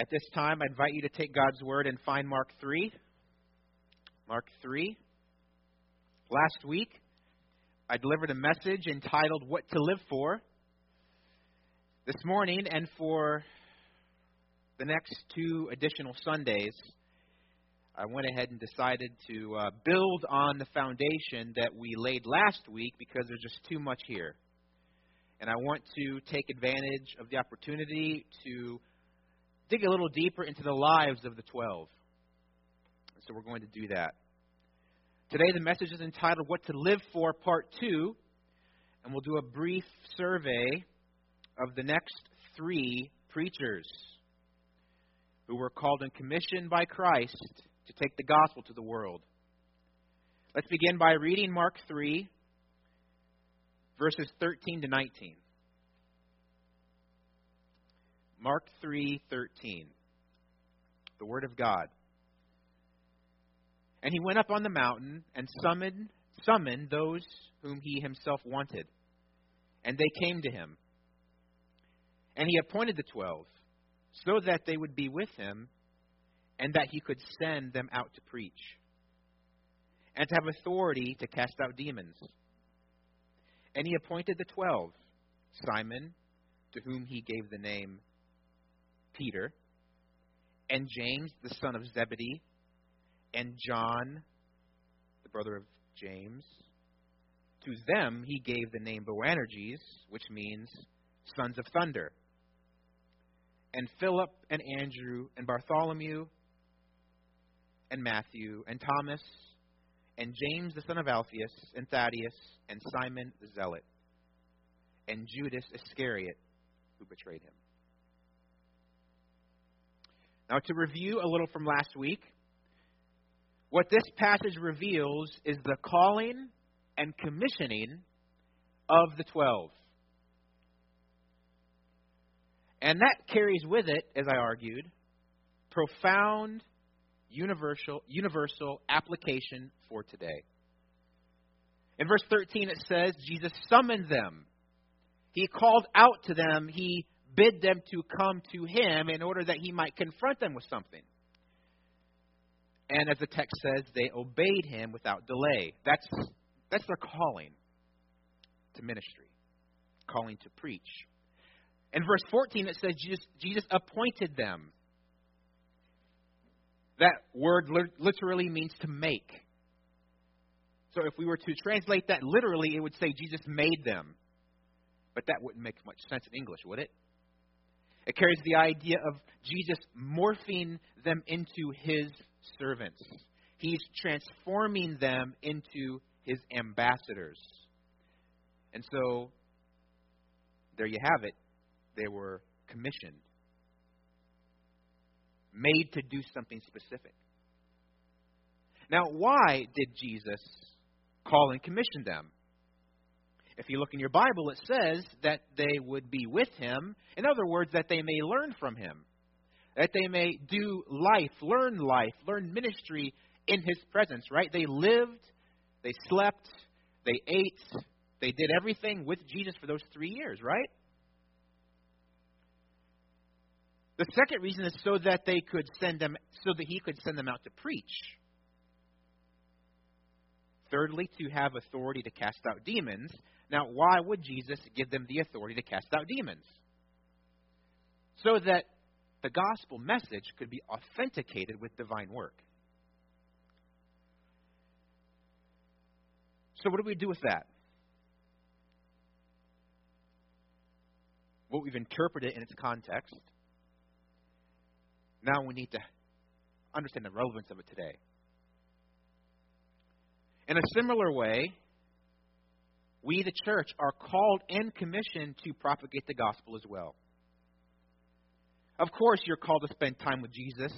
At this time, I invite you to take God's Word and find Mark 3. Mark 3. Last week, I delivered a message entitled What to Live For. This morning, and for the next two additional Sundays, I went ahead and decided to uh, build on the foundation that we laid last week because there's just too much here. And I want to take advantage of the opportunity to dig a little deeper into the lives of the 12. So we're going to do that. Today, the message is entitled What to Live For, Part 2. And we'll do a brief survey of the next three preachers who were called and commissioned by Christ to take the gospel to the world. Let's begin by reading Mark 3, verses 13 to 19. Mark 3:13. The word of God. And he went up on the mountain and summoned summoned those whom he himself wanted. And they came to him. And he appointed the 12 so that they would be with him and that he could send them out to preach and to have authority to cast out demons. And he appointed the 12 Simon, to whom he gave the name Peter, and James, the son of Zebedee, and John, the brother of James. To them he gave the name Boanerges, which means sons of thunder. And Philip and Andrew and Bartholomew and Matthew and Thomas and James the son of Alphaeus and Thaddeus and Simon the Zealot and Judas Iscariot who betrayed him. Now, to review a little from last week, what this passage reveals is the calling and commissioning of the twelve. And that carries with it, as I argued, profound universal, universal application for today. In verse 13, it says, Jesus summoned them. He called out to them. He bid them to come to him in order that he might confront them with something. And as the text says, they obeyed him without delay. That's, that's their calling to ministry, calling to preach. In verse 14, it says Jesus, Jesus appointed them. That word literally means to make. So if we were to translate that literally, it would say Jesus made them. But that wouldn't make much sense in English, would it? It carries the idea of Jesus morphing them into his servants. He's transforming them into his ambassadors. And so, there you have it. They were commissioned, made to do something specific. Now, why did Jesus call and commission them? If you look in your Bible, it says that they would be with him. In other words, that they may learn from him, that they may do life, learn life, learn ministry in his presence, right? They lived, they slept, they ate, they did everything with Jesus for those three years, right? The second reason is so that they could send them, so that he could send them out to preach. Thirdly, to have authority to cast out demons. Now, why would Jesus give them the authority to cast out demons? So that the gospel message could be authenticated with divine work. So, what do we do with that? Well, we've interpreted it in its context. Now we need to understand the relevance of it today. In a similar way, we, the church, are called and commissioned to propagate the gospel as well. Of course, you're called to spend time with Jesus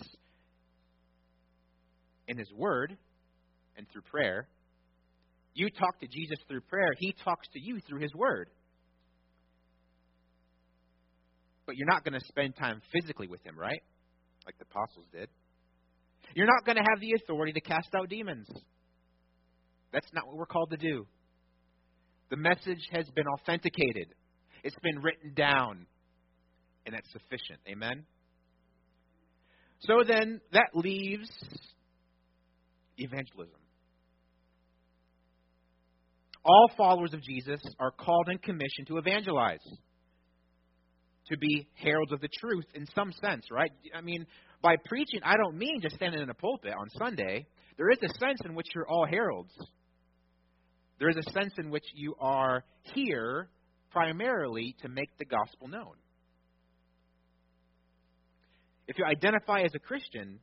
in His Word and through prayer. You talk to Jesus through prayer, He talks to you through His Word. But you're not going to spend time physically with Him, right? Like the apostles did. You're not going to have the authority to cast out demons. That's not what we're called to do. The message has been authenticated, it's been written down, and that's sufficient. Amen? So then, that leaves evangelism. All followers of Jesus are called and commissioned to evangelize, to be heralds of the truth in some sense, right? I mean, by preaching, I don't mean just standing in a pulpit on Sunday. There is a sense in which you're all heralds. There is a sense in which you are here primarily to make the gospel known. If you identify as a Christian,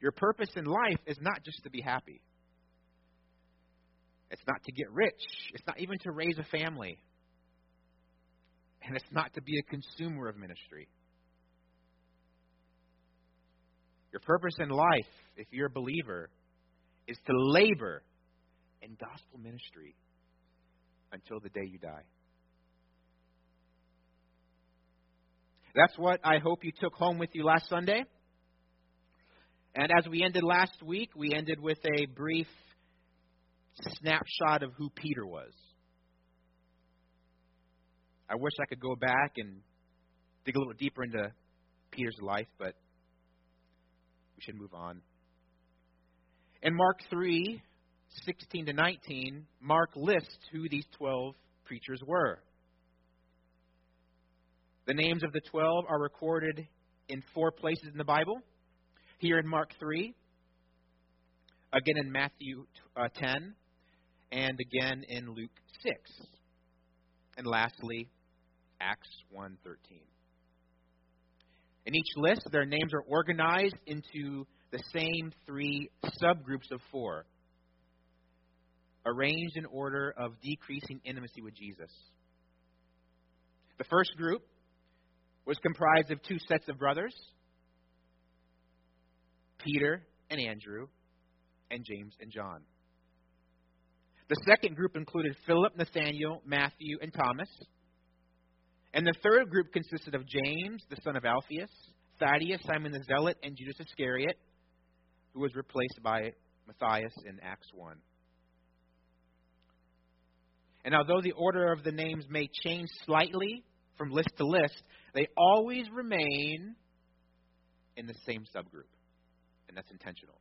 your purpose in life is not just to be happy. It's not to get rich. It's not even to raise a family. And it's not to be a consumer of ministry. Your purpose in life, if you're a believer, is to labor in gospel ministry until the day you die. That's what I hope you took home with you last Sunday. And as we ended last week, we ended with a brief snapshot of who Peter was. I wish I could go back and dig a little deeper into Peter's life, but we should move on. In Mark 3, 16 to 19, Mark lists who these 12 preachers were. The names of the 12 are recorded in four places in the Bible. Here in Mark 3, again in Matthew uh, 10, and again in Luke 6. And lastly, Acts 1:13. In each list, their names are organized into the same three subgroups of four, arranged in order of decreasing intimacy with Jesus. The first group was comprised of two sets of brothers Peter and Andrew, and James and John. The second group included Philip, Nathaniel, Matthew, and Thomas. And the third group consisted of James, the son of Alphaeus, Thaddeus, Simon the Zealot, and Judas Iscariot, who was replaced by Matthias in Acts 1. And although the order of the names may change slightly from list to list, they always remain in the same subgroup. And that's intentional.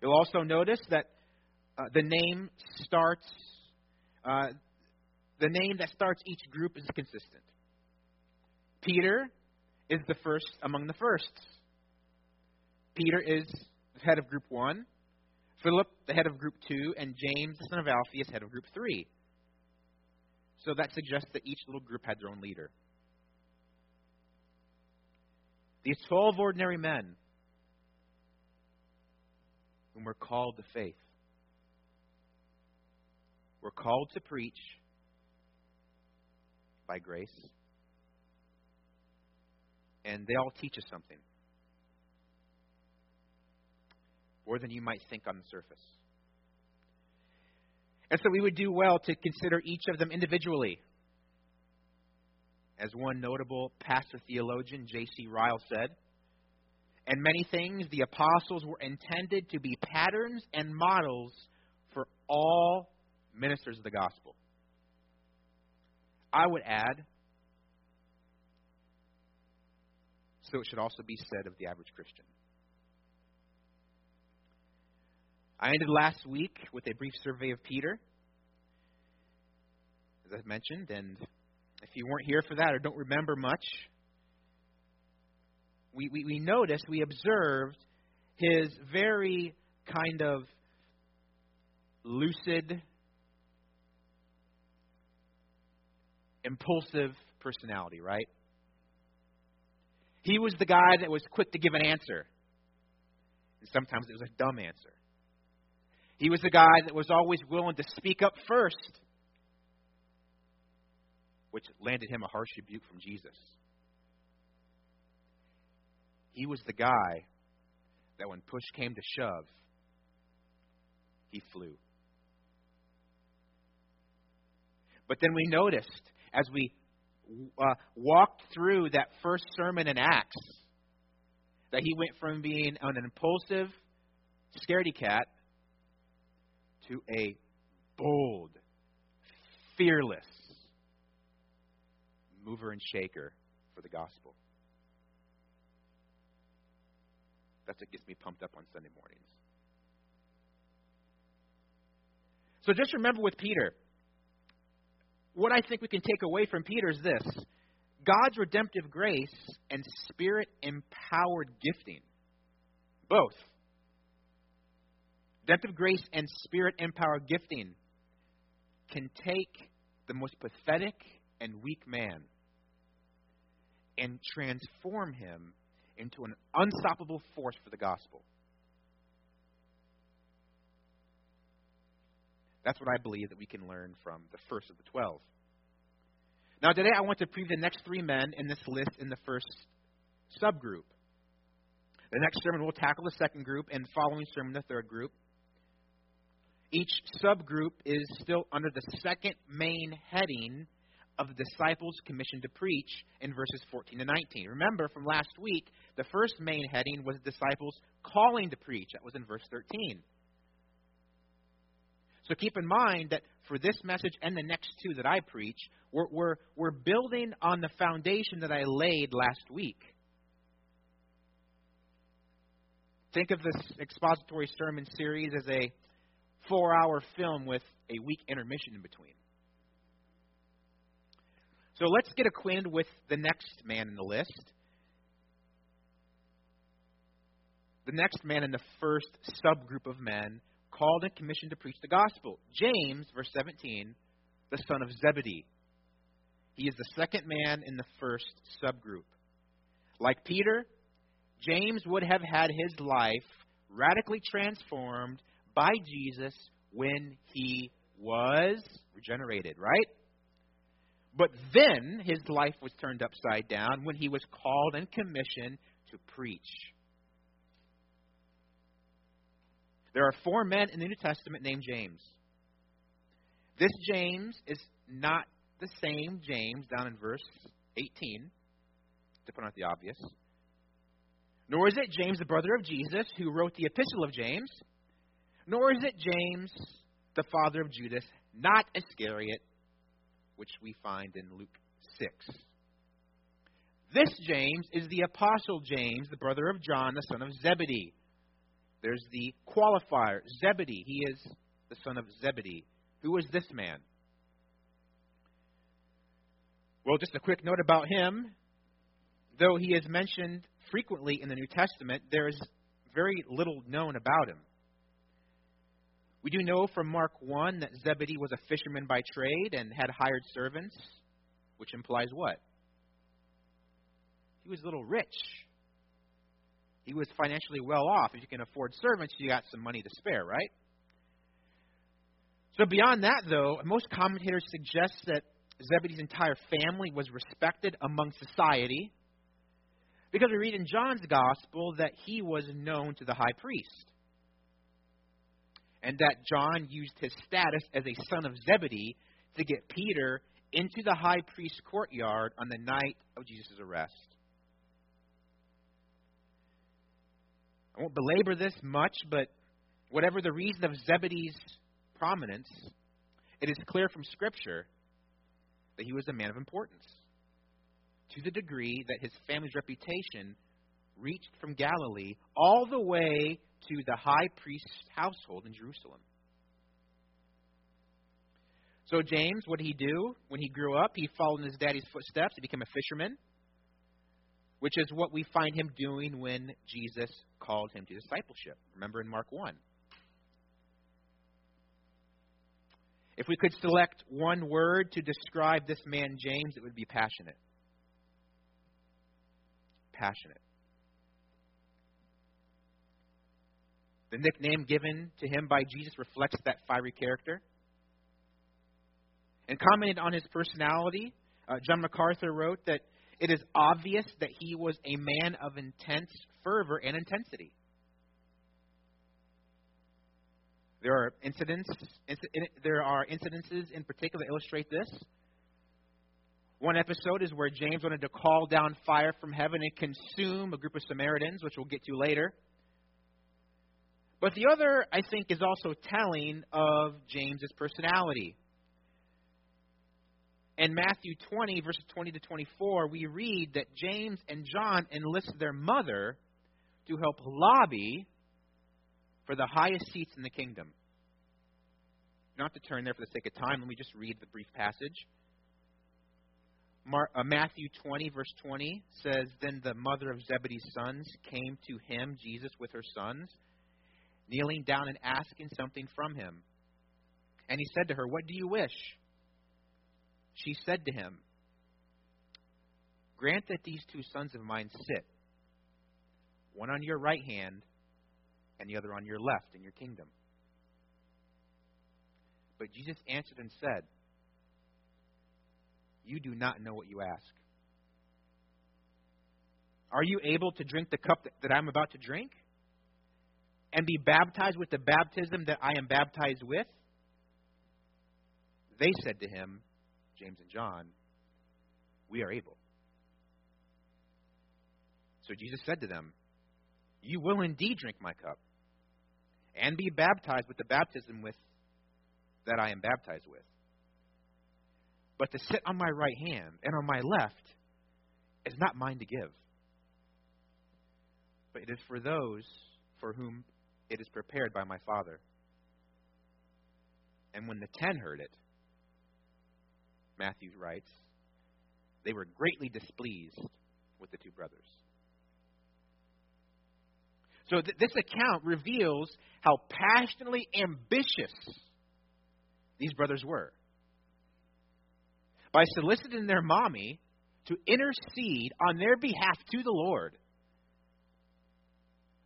You'll also notice that uh, the name starts, uh, the name that starts each group is consistent. Peter is the first among the firsts. Peter is the head of group one, Philip, the head of group two, and James, the son of Alphaeus, head of group three. So that suggests that each little group had their own leader. These 12 ordinary men whom were called to faith were called to preach by grace. And they all teach us something. More than you might think on the surface. And so we would do well to consider each of them individually. As one notable pastor theologian, J.C. Ryle, said, and many things, the apostles were intended to be patterns and models for all ministers of the gospel. I would add, so it should also be said of the average Christian. I ended last week with a brief survey of Peter, as I mentioned, and if you weren't here for that or don't remember much, we, we, we noticed, we observed his very kind of lucid, impulsive personality, right? He was the guy that was quick to give an answer. And sometimes it was a dumb answer. He was the guy that was always willing to speak up first, which landed him a harsh rebuke from Jesus. He was the guy that when push came to shove, he flew. But then we noticed as we uh, walked through that first sermon in Acts that he went from being an impulsive scaredy cat to a bold, fearless mover and shaker for the gospel. That's what gets me pumped up on Sunday mornings. So just remember with Peter, what I think we can take away from Peter is this God's redemptive grace and spirit empowered gifting. Both. Redemptive grace and spirit empowered gifting can take the most pathetic and weak man and transform him into an unstoppable force for the gospel. That's what I believe that we can learn from the first of the twelve. Now, today I want to preview the next three men in this list in the first subgroup. The next sermon will tackle the second group, and following sermon, the third group. Each subgroup is still under the second main heading of disciples commissioned to preach in verses 14 to 19. Remember from last week, the first main heading was disciples calling to preach. That was in verse 13. So keep in mind that for this message and the next two that I preach, we're, we're, we're building on the foundation that I laid last week. Think of this expository sermon series as a four hour film with a week intermission in between. So let's get acquainted with the next man in the list. The next man in the first subgroup of men called and commissioned to preach the gospel. James, verse 17, the son of Zebedee. He is the second man in the first subgroup. Like Peter, James would have had his life radically transformed by Jesus when he was regenerated, right? But then his life was turned upside down when he was called and commissioned to preach. There are four men in the New Testament named James. This James is not the same James down in verse 18, to point out the obvious. Nor is it James, the brother of Jesus, who wrote the epistle of James. Nor is it James, the father of Judas, not Iscariot, which we find in Luke 6. This James is the apostle James, the brother of John, the son of Zebedee. There's the qualifier, Zebedee. He is the son of Zebedee. Who is this man? Well, just a quick note about him. Though he is mentioned frequently in the New Testament, there is very little known about him. We do know from Mark 1 that Zebedee was a fisherman by trade and had hired servants, which implies what? He was a little rich. He was financially well off. If you can afford servants, you got some money to spare, right? So, beyond that, though, most commentators suggest that Zebedee's entire family was respected among society because we read in John's gospel that he was known to the high priest and that John used his status as a son of Zebedee to get Peter into the high priest's courtyard on the night of Jesus' arrest. I won't belabor this much, but whatever the reason of Zebedee's prominence, it is clear from Scripture that he was a man of importance to the degree that his family's reputation reached from Galilee all the way to the high priest's household in Jerusalem. So, James, what did he do when he grew up? He followed in his daddy's footsteps. He became a fisherman, which is what we find him doing when Jesus called him to discipleship. Remember in Mark 1. If we could select one word to describe this man, James, it would be passionate. Passionate. The nickname given to him by Jesus reflects that fiery character. And commented on his personality, uh, John MacArthur wrote that it is obvious that he was a man of intense fervor and intensity. There are incidents. There are incidences in particular that illustrate this. One episode is where James wanted to call down fire from heaven and consume a group of Samaritans, which we'll get to later. But the other, I think, is also telling of James's personality. In Matthew 20, verses 20 to 24, we read that James and John enlist their mother to help lobby for the highest seats in the kingdom. Not to turn there for the sake of time, let me just read the brief passage. Uh, Matthew 20, verse 20 says, Then the mother of Zebedee's sons came to him, Jesus, with her sons, kneeling down and asking something from him. And he said to her, What do you wish? She said to him, Grant that these two sons of mine sit, one on your right hand and the other on your left in your kingdom. But Jesus answered and said, You do not know what you ask. Are you able to drink the cup that I'm about to drink? And be baptized with the baptism that I am baptized with? They said to him, James and John, We are able. So Jesus said to them, You will indeed drink my cup and be baptized with the baptism with that I am baptized with. But to sit on my right hand and on my left is not mine to give. But it is for those for whom it is prepared by my Father. And when the ten heard it, Matthew writes, they were greatly displeased with the two brothers. So th- this account reveals how passionately ambitious these brothers were. By soliciting their mommy to intercede on their behalf to the Lord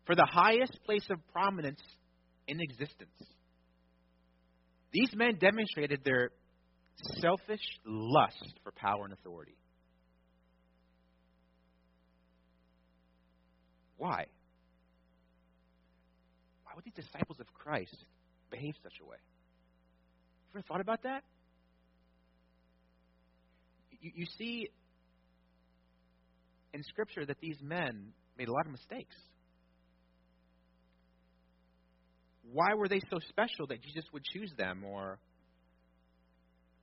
for the highest place of prominence in existence. These men demonstrated their selfish lust for power and authority. Why? Why would these disciples of Christ behave such a way? You ever thought about that? You, you see in Scripture that these men made a lot of mistakes. Why were they so special that Jesus would choose them or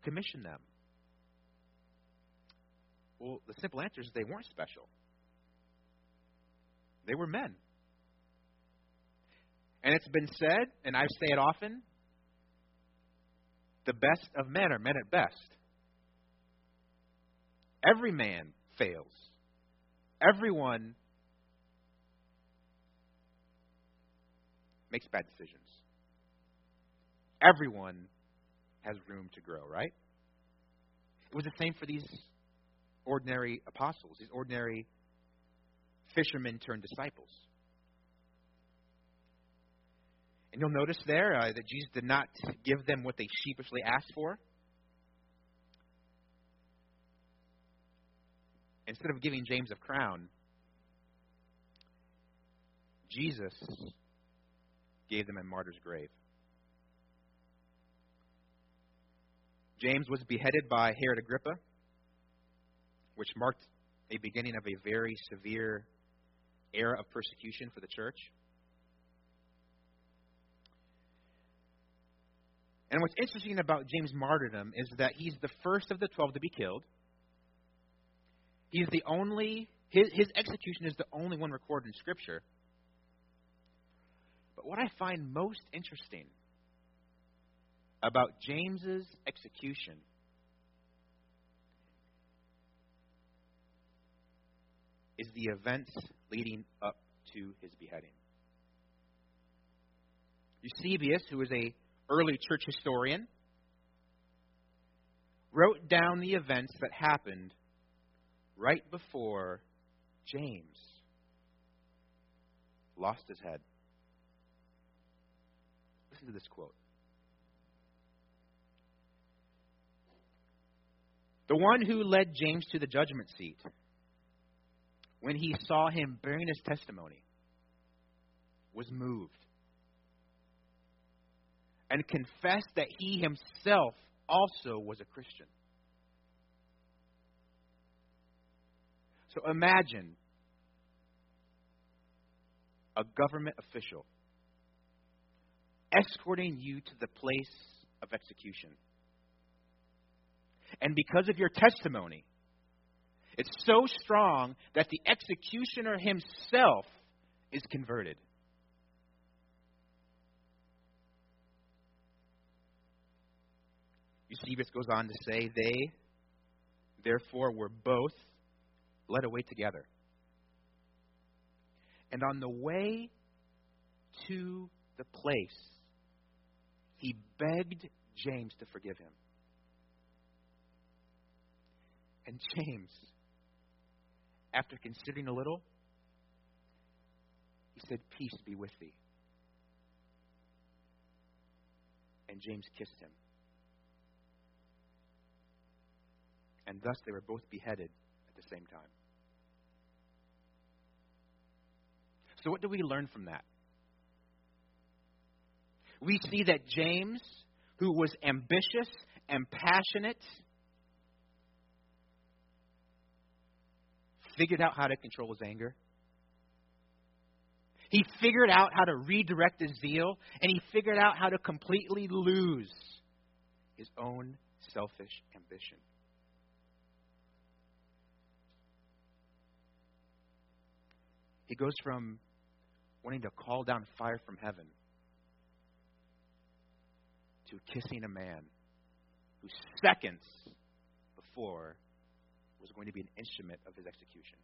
commission them? Well, the simple answer is they weren't special. They were men. And it's been said, and I say it often the best of men are men at best. Every man fails. Everyone makes bad decisions. Everyone has room to grow, right? It was the same for these ordinary apostles, these ordinary fishermen turned disciples. And you'll notice there uh, that Jesus did not give them what they sheepishly asked for. Instead of giving James a crown, Jesus gave them a martyr's grave. James was beheaded by Herod Agrippa, which marked a beginning of a very severe era of persecution for the church. And what's interesting about James' martyrdom is that he's the first of the twelve to be killed. He's the only, his, his execution is the only one recorded in Scripture. But what I find most interesting about James's execution is the events leading up to his beheading. Eusebius, who is a early church historian, wrote down the events that happened right before James lost his head. Listen to this quote. The one who led James to the judgment seat, when he saw him bearing his testimony, was moved and confessed that he himself also was a Christian. So imagine a government official escorting you to the place of execution. And because of your testimony, it's so strong that the executioner himself is converted. Eusebius goes on to say, They, therefore, were both led away together. And on the way to the place, he begged James to forgive him. And James, after considering a little, he said, Peace be with thee. And James kissed him. And thus they were both beheaded at the same time. So, what do we learn from that? We see that James, who was ambitious and passionate, figured out how to control his anger. He figured out how to redirect his zeal, and he figured out how to completely lose his own selfish ambition. He goes from wanting to call down fire from heaven to kissing a man who seconds before was going to be an instrument of his execution.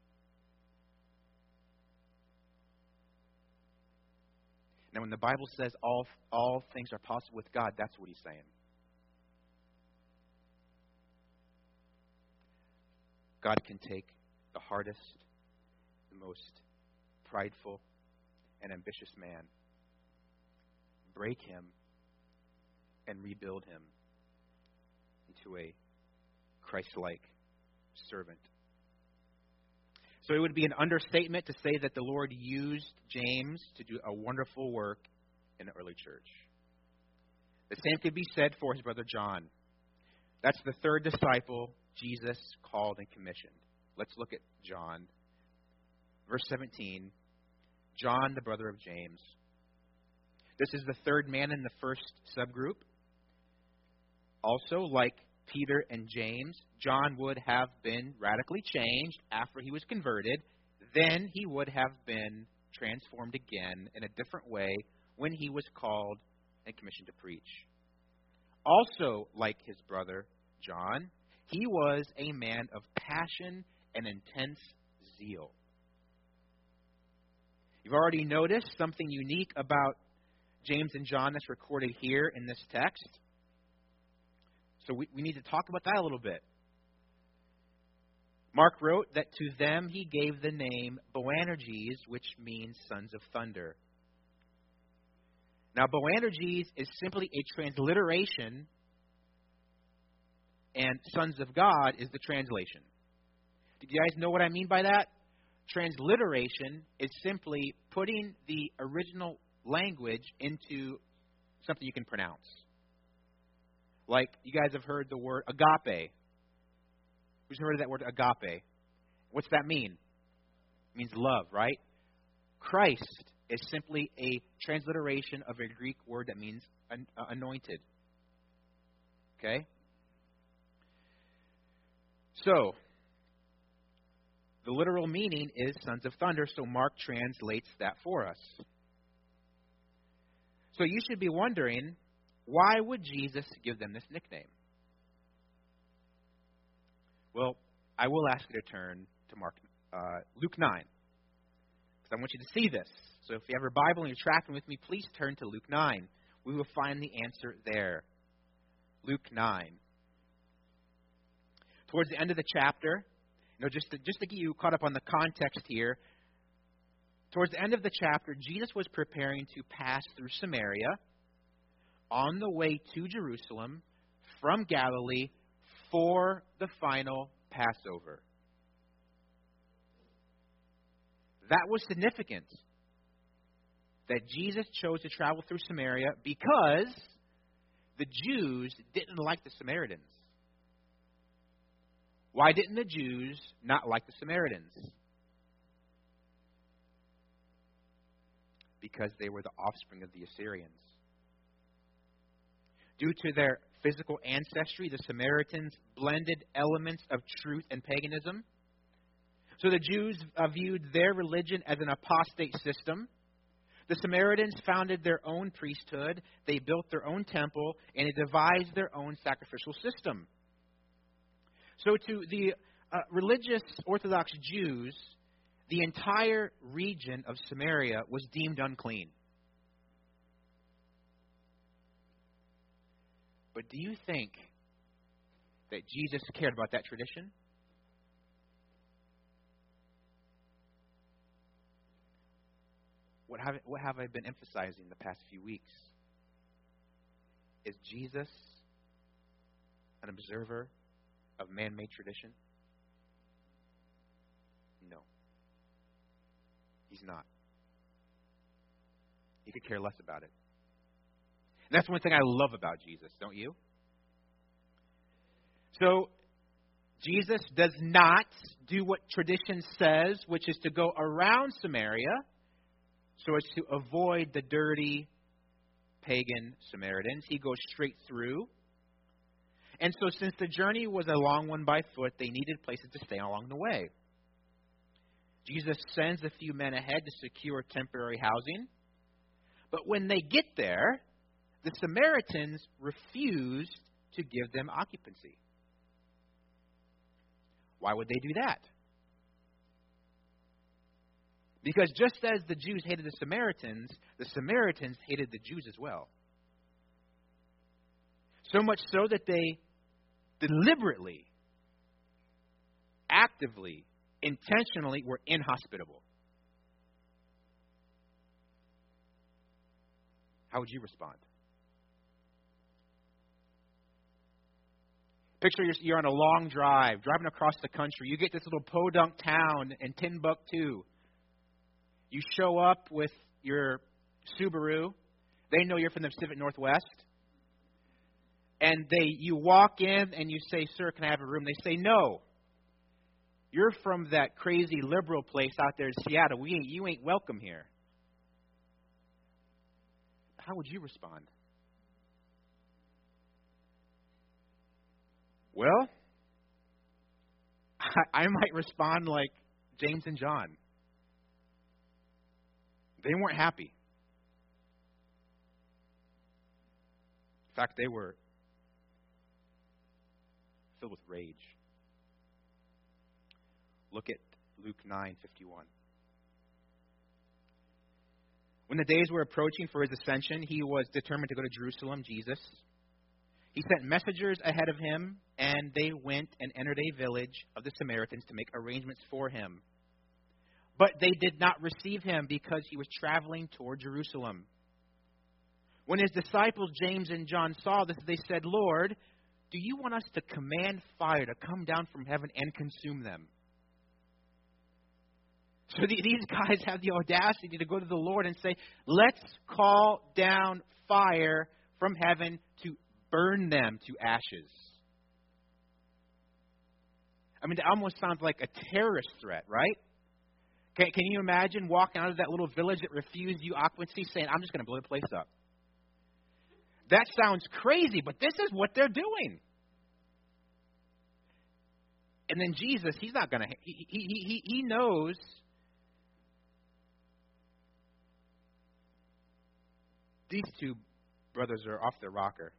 Now, when the Bible says all, all things are possible with God, that's what he's saying. God can take the hardest, the most prideful, and ambitious man, break him, and rebuild him into a Christ like servant. So it would be an understatement to say that the Lord used James to do a wonderful work in the early church. The same could be said for his brother John. That's the third disciple Jesus called and commissioned. Let's look at John. Verse 17 John, the brother of James. This is the third man in the first subgroup. Also, like Peter and James, John would have been radically changed after he was converted. Then he would have been transformed again in a different way when he was called and commissioned to preach. Also, like his brother John, he was a man of passion and intense zeal. You've already noticed something unique about James and John that's recorded here in this text. So we, we need to talk about that a little bit. Mark wrote that to them he gave the name Boanerges, which means sons of thunder. Now, Boanerges is simply a transliteration, and sons of God is the translation. Do you guys know what I mean by that? Transliteration is simply putting the original language into something you can pronounce. Like, you guys have heard the word agape. Who's heard of that word agape? What's that mean? It means love, right? Christ is simply a transliteration of a Greek word that means uh, anointed. Okay? So, the literal meaning is sons of thunder, so Mark translates that for us. So you should be wondering why would Jesus give them this nickname? Well, I will ask you to turn to Mark, uh, Luke 9, because I want you to see this. So if you have your Bible and you're tracking with me, please turn to Luke 9. We will find the answer there. Luke 9. Towards the end of the chapter, you know, just to, just to get you caught up on the context here, towards the end of the chapter, Jesus was preparing to pass through Samaria on the way to Jerusalem from Galilee for the final Passover. That was significant that Jesus chose to travel through Samaria because the Jews didn't like the Samaritans. Why didn't the Jews not like the Samaritans? Because they were the offspring of the Assyrians. Due to their physical ancestry, the Samaritans blended elements of truth and paganism. So the Jews uh, viewed their religion as an apostate system. The Samaritans founded their own priesthood, they built their own temple, and they devised their own sacrificial system. So, to the uh, religious Orthodox Jews, the entire region of Samaria was deemed unclean. But do you think that Jesus cared about that tradition? What have, what have I been emphasizing the past few weeks? Is Jesus an observer of man made tradition? No. He's not. He could care less about it. And that's one thing I love about Jesus, don't you? So, Jesus does not do what tradition says, which is to go around Samaria so as to avoid the dirty pagan Samaritans. He goes straight through. And so, since the journey was a long one by foot, they needed places to stay along the way. Jesus sends a few men ahead to secure temporary housing. But when they get there, the Samaritans refused to give them occupancy. Why would they do that? Because just as the Jews hated the Samaritans, the Samaritans hated the Jews as well. So much so that they deliberately, actively, intentionally were inhospitable. How would you respond? Picture you're, on a long drive, driving across the country. You get this little podunk town in Timbuktu. You show up with your Subaru. They know you're from the Pacific Northwest. And they you walk in and you say, Sir, can I have a room? They say no. You're from that crazy liberal place out there in Seattle. We ain't, you ain't welcome here. How would you respond? Well, I, I might respond like James and John. They weren't happy. In fact, they were filled with rage. Look at Luke 9:51. When the days were approaching for his ascension, he was determined to go to Jerusalem, Jesus. He sent messengers ahead of him, and they went and entered a village of the Samaritans to make arrangements for him. But they did not receive him because he was traveling toward Jerusalem. When his disciples James and John saw this, they said, Lord, do you want us to command fire to come down from heaven and consume them? So the, these guys have the audacity to go to the Lord and say, Let's call down fire from heaven to burn them to ashes. I mean, it almost sounds like a terrorist threat, right? Can, can you imagine walking out of that little village that refused you occupancy saying, I'm just going to blow the place up? That sounds crazy, but this is what they're doing. And then Jesus, he's not going to, he, he, he, he knows these two brothers are off their rocker.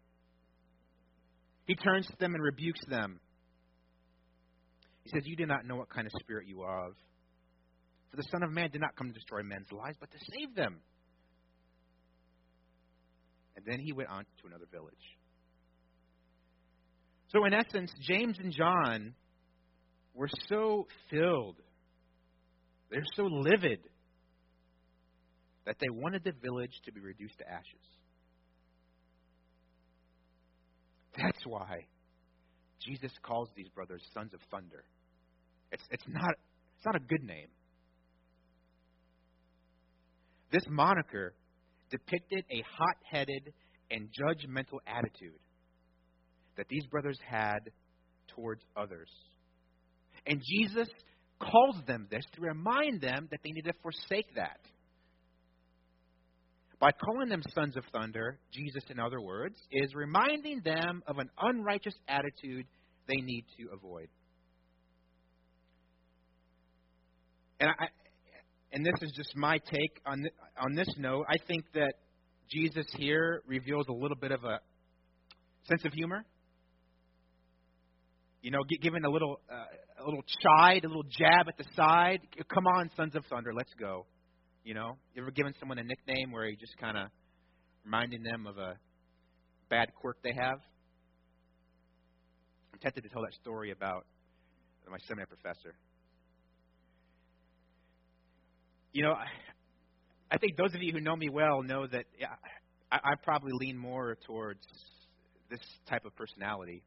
He turns to them and rebukes them. He says, You do not know what kind of spirit you are of. For the Son of Man did not come to destroy men's lives, but to save them. And then he went on to another village. So, in essence, James and John were so filled, they're so livid, that they wanted the village to be reduced to ashes. That's why Jesus calls these brothers sons of thunder. It's, it's, not, it's not a good name. This moniker depicted a hot headed and judgmental attitude that these brothers had towards others. And Jesus calls them this to remind them that they need to forsake that. By calling them sons of thunder, Jesus, in other words, is reminding them of an unrighteous attitude they need to avoid. And I, and this is just my take on on this note. I think that Jesus here reveals a little bit of a sense of humor. You know, giving a little uh, a little chide, a little jab at the side. Come on, sons of thunder, let's go. You know, you ever given someone a nickname where you just kind of reminding them of a bad quirk they have? I'm tempted to tell that story about my seminary professor. You know, I, I think those of you who know me well know that I, I probably lean more towards this type of personality.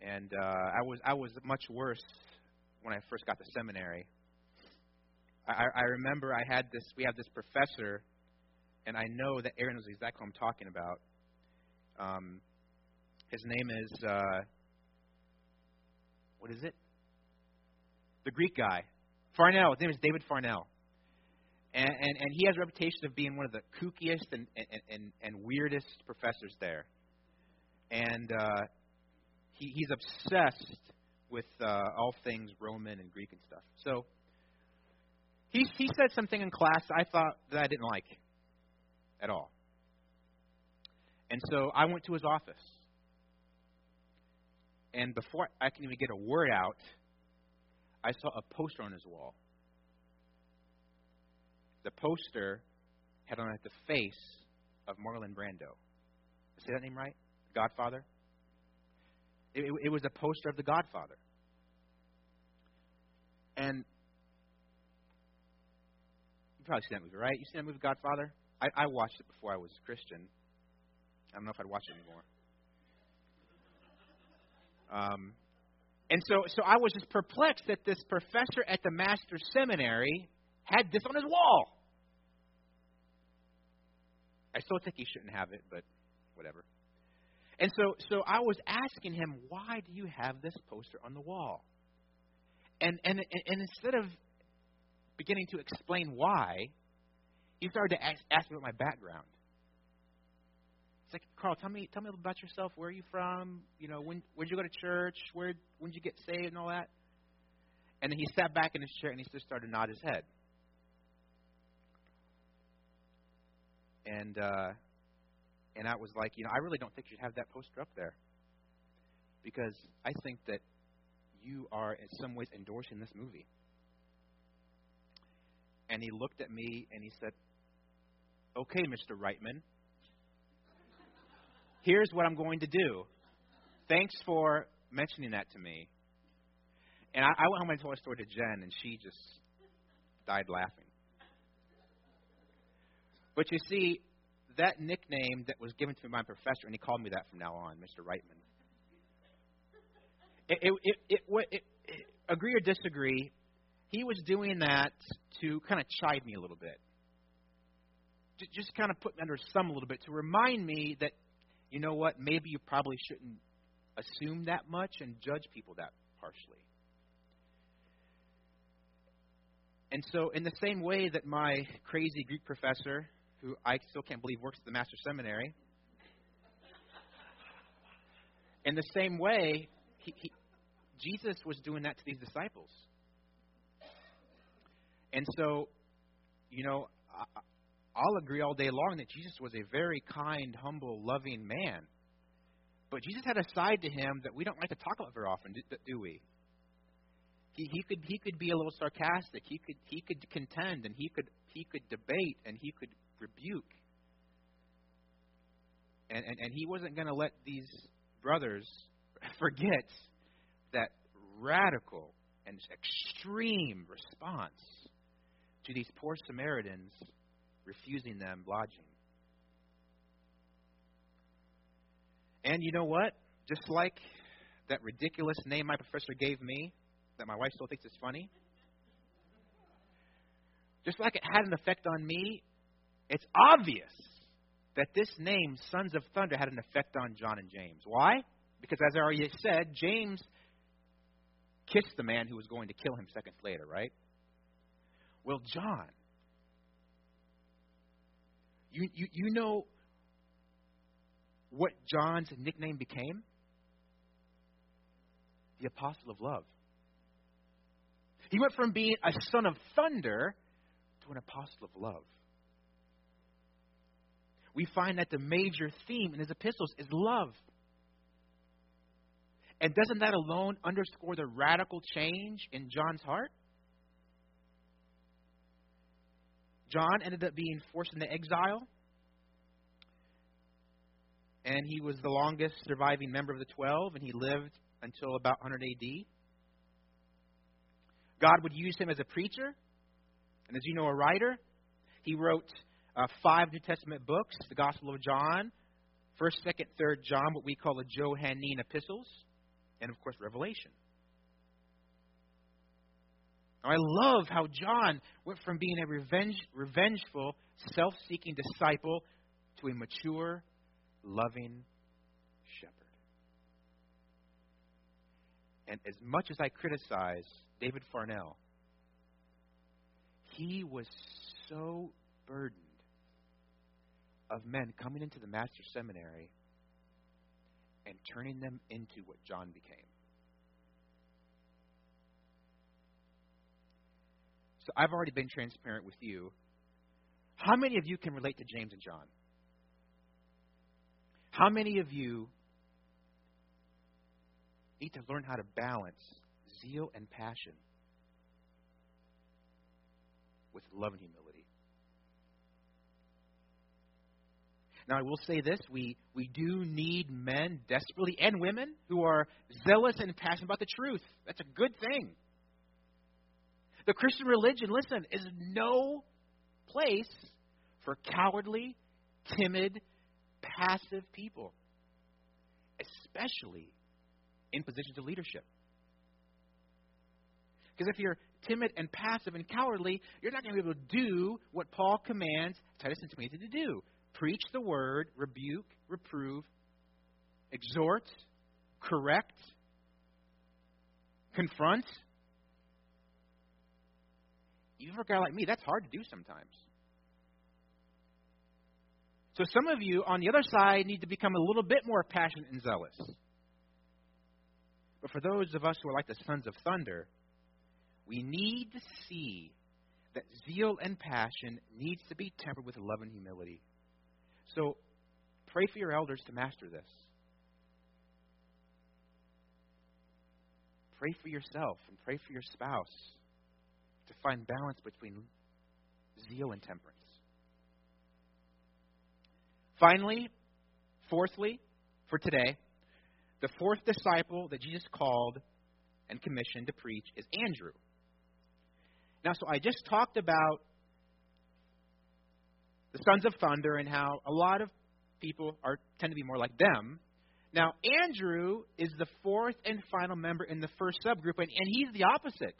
And uh, I was I was much worse when I first got to seminary. I, I remember I had this we have this professor, and I know that Aaron knows exactly what I'm talking about. Um, his name is uh, what is it? The Greek guy, Farnell. His name is David Farnell, and and, and he has a reputation of being one of the kookiest and and, and, and weirdest professors there, and uh, he, he's obsessed with uh, all things Roman and Greek and stuff. So he he said something in class I thought that I didn't like at all, and so I went to his office and before I can even get a word out, I saw a poster on his wall. The poster had on it the face of Marlon Brando. Say that name right? Godfather? It, it, it was a poster of the Godfather. And you probably seen that movie, right? You seen that movie, Godfather? I, I watched it before I was a Christian. I don't know if I'd watch it anymore. Um, and so, so I was just perplexed that this professor at the master's seminary had this on his wall. I still think he shouldn't have it, but whatever. And so, so I was asking him, why do you have this poster on the wall? And and and instead of beginning to explain why, he started to ask, ask me about my background It's like, Carl, tell me, tell me about yourself. Where are you from? You know, when when did you go to church? Where when did you get saved and all that? And then he sat back in his chair and he just started to nod his head. And uh, and I was like, you know, I really don't think you should have that poster up there because I think that you are in some ways endorsing this movie. And he looked at me and he said, "Okay, Mr. Reitman." here's what I'm going to do. Thanks for mentioning that to me. And I, I went home and told a story to Jen, and she just died laughing. But you see, that nickname that was given to me by my professor, and he called me that from now on, Mr. Reitman. It, it, it, it, agree or disagree, he was doing that to kind of chide me a little bit. Just kind of put me under some a little bit to remind me that you know what? Maybe you probably shouldn't assume that much and judge people that harshly. And so, in the same way that my crazy Greek professor, who I still can't believe works at the Master Seminary, in the same way, he, he, Jesus was doing that to these disciples. And so, you know, I'll agree all day long that Jesus was a very kind, humble, loving man. But Jesus had a side to him that we don't like to talk about very often, do, we? He, he could he could be a little sarcastic. He could he could contend and he could he could debate and he could rebuke. And and, and he wasn't going to let these brothers forget that radical and extreme response to these poor Samaritans refusing them lodging. And you know what? Just like that ridiculous name my professor gave me, that my wife still thinks is funny, just like it had an effect on me, it's obvious that this name, Sons of Thunder, had an effect on John and James. Why? Because as I already said, James kissed the man who was going to kill him seconds later, right? Well, John you, you, you know what John's nickname became? The Apostle of Love. He went from being a son of thunder to an apostle of love. We find that the major theme in his epistles is love. And doesn't that alone underscore the radical change in John's heart? John ended up being forced into exile, and he was the longest surviving member of the Twelve, and he lived until about 100 AD. God would use him as a preacher, and as you know, a writer. He wrote uh, five New Testament books the Gospel of John, 1st, 2nd, 3rd John, what we call the Johannine epistles, and of course, Revelation. I love how John went from being a revenge, revengeful, self seeking disciple to a mature, loving shepherd. And as much as I criticize David Farnell, he was so burdened of men coming into the master's seminary and turning them into what John became. So I've already been transparent with you. How many of you can relate to James and John? How many of you need to learn how to balance zeal and passion with love and humility? Now, I will say this we, we do need men desperately and women who are zealous and passionate about the truth. That's a good thing. The Christian religion, listen, is no place for cowardly, timid, passive people, especially in positions of leadership. Because if you're timid and passive and cowardly, you're not going to be able to do what Paul commands Titus and Timothy to do preach the word, rebuke, reprove, exhort, correct, confront. Even for a guy like me, that's hard to do sometimes. So some of you on the other side need to become a little bit more passionate and zealous. But for those of us who are like the sons of thunder, we need to see that zeal and passion needs to be tempered with love and humility. So pray for your elders to master this. Pray for yourself and pray for your spouse to find balance between zeal and temperance. Finally, fourthly, for today, the fourth disciple that Jesus called and commissioned to preach is Andrew. Now, so I just talked about the sons of thunder and how a lot of people are tend to be more like them. Now, Andrew is the fourth and final member in the first subgroup, and, and he's the opposite.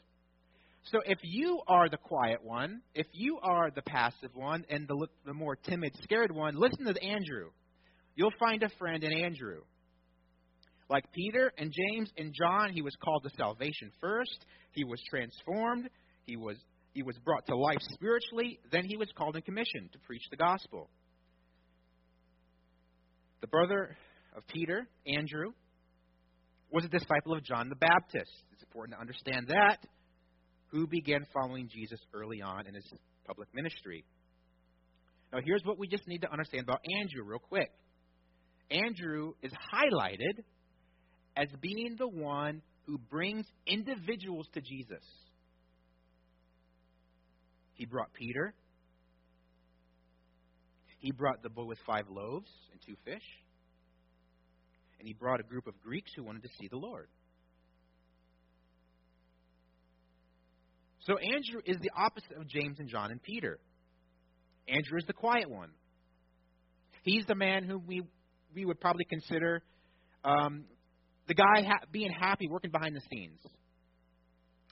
So if you are the quiet one, if you are the passive one, and the, the more timid, scared one, listen to Andrew. You'll find a friend in Andrew. Like Peter and James and John, he was called to salvation first. He was transformed. He was he was brought to life spiritually, then he was called and commissioned to preach the gospel. The brother of Peter, Andrew, was a disciple of John the Baptist. It's important to understand that, who began following Jesus early on in his public ministry. Now, here's what we just need to understand about Andrew, real quick. Andrew is highlighted as being the one who brings individuals to Jesus. He brought Peter. He brought the boy with five loaves and two fish. And he brought a group of Greeks who wanted to see the Lord. So Andrew is the opposite of James and John and Peter. Andrew is the quiet one. He's the man whom we we would probably consider um, the guy ha- being happy working behind the scenes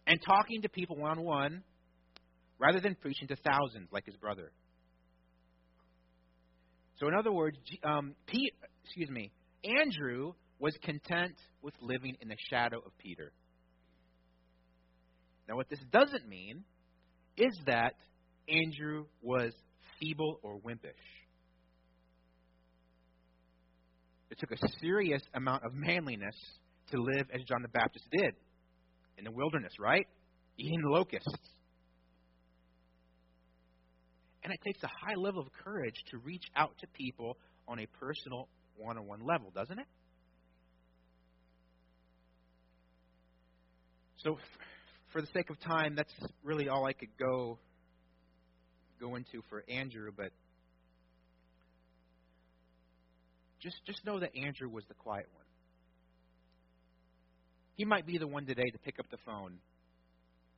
and talking to people one on one rather than preaching to thousands like his brother. So, in other words, um, Pete, excuse me, Andrew was content with living in the shadow of Peter. Now, what this doesn't mean is that Andrew was feeble or wimpish. It took a serious amount of manliness to live as John the Baptist did in the wilderness, right? eating locusts. And it takes a high level of courage to reach out to people on a personal one on one level, doesn't it? So, for the sake of time, that's really all I could go go into for Andrew, but just just know that Andrew was the quiet one. He might be the one today to pick up the phone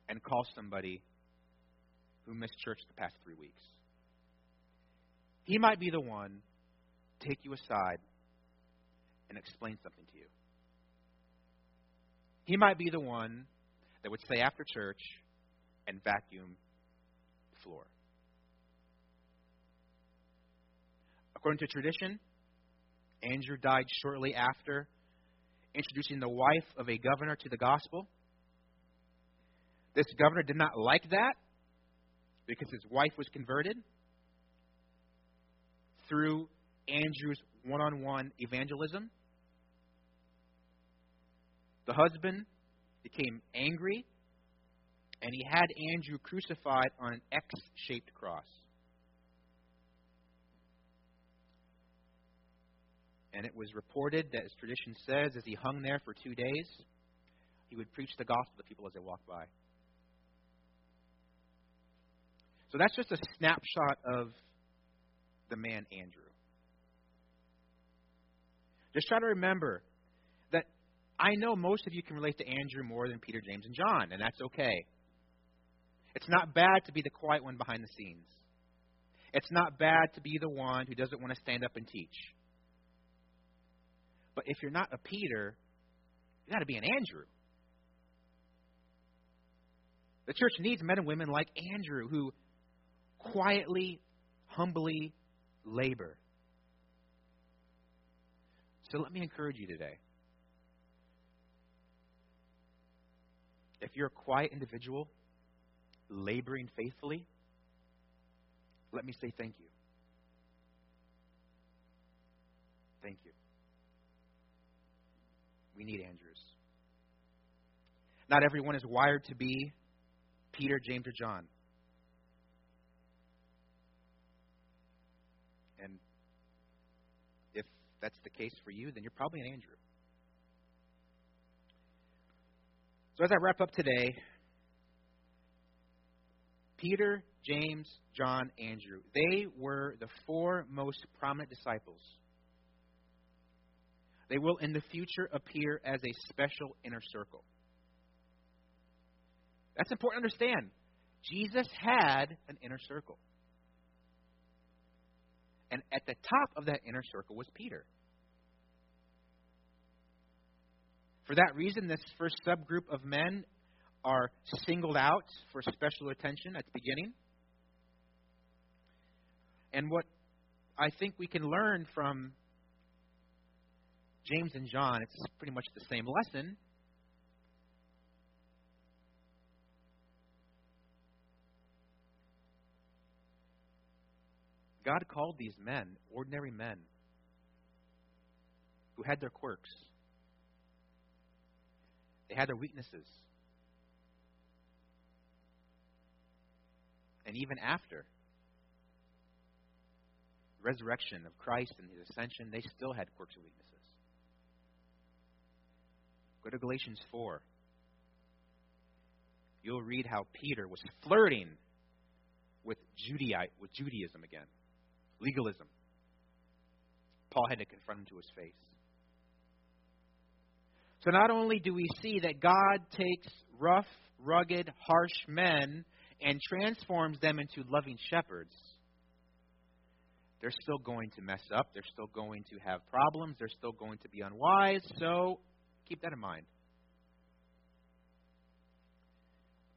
and call somebody who missed church the past three weeks. He might be the one to take you aside and explain something to you. He might be the one that would stay after church and vacuum the floor. According to tradition, Andrew died shortly after introducing the wife of a governor to the gospel. This governor did not like that because his wife was converted through Andrew's one on one evangelism. The husband became angry, and he had Andrew crucified on an X shaped cross. And it was reported that, as tradition says, as he hung there for two days, he would preach the gospel to people as they walked by. So that's just a snapshot of the man Andrew. Just try to remember I know most of you can relate to Andrew more than Peter, James, and John, and that's okay. It's not bad to be the quiet one behind the scenes. It's not bad to be the one who doesn't want to stand up and teach. But if you're not a Peter, you got to be an Andrew. The church needs men and women like Andrew who quietly, humbly labor. So let me encourage you today. If you're a quiet individual laboring faithfully, let me say thank you. Thank you. We need Andrews. Not everyone is wired to be Peter, James, or John. And if that's the case for you, then you're probably an Andrew. So as I wrap up today, Peter, James, John, Andrew, they were the four most prominent disciples. They will in the future appear as a special inner circle. That's important to understand. Jesus had an inner circle. And at the top of that inner circle was Peter. For that reason, this first subgroup of men are singled out for special attention at the beginning. And what I think we can learn from James and John, it's pretty much the same lesson. God called these men ordinary men who had their quirks they had their weaknesses. And even after the resurrection of Christ and his ascension, they still had quirks and weaknesses. Go to Galatians 4. You'll read how Peter was flirting with, Judai- with Judaism again, legalism. Paul had to confront him to his face. So not only do we see that God takes rough, rugged, harsh men and transforms them into loving shepherds, they're still going to mess up. They're still going to have problems. They're still going to be unwise. So keep that in mind.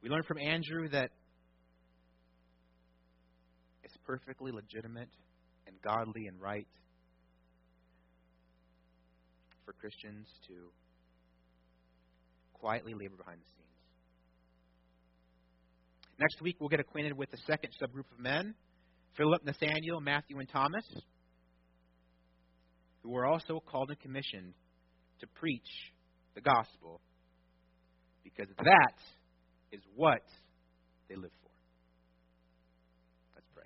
We learn from Andrew that it's perfectly legitimate and godly and right for Christians to quietly labor behind the scenes. Next week, we'll get acquainted with the second subgroup of men Philip, Nathaniel, Matthew, and Thomas, who were also called and commissioned to preach the gospel because that is what they live for. Let's pray.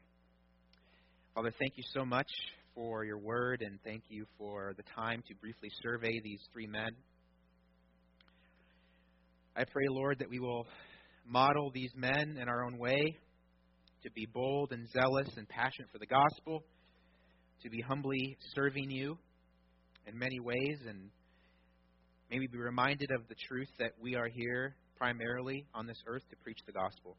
Father, thank you so much for your word, and thank you for the time to briefly survey these three men. I pray, Lord, that we will model these men in our own way to be bold and zealous and passionate for the gospel, to be humbly serving you in many ways, and maybe be reminded of the truth that we are here primarily on this earth to preach the gospel.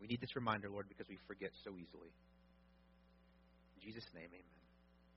We need this reminder, Lord, because we forget so easily. In Jesus' name, amen.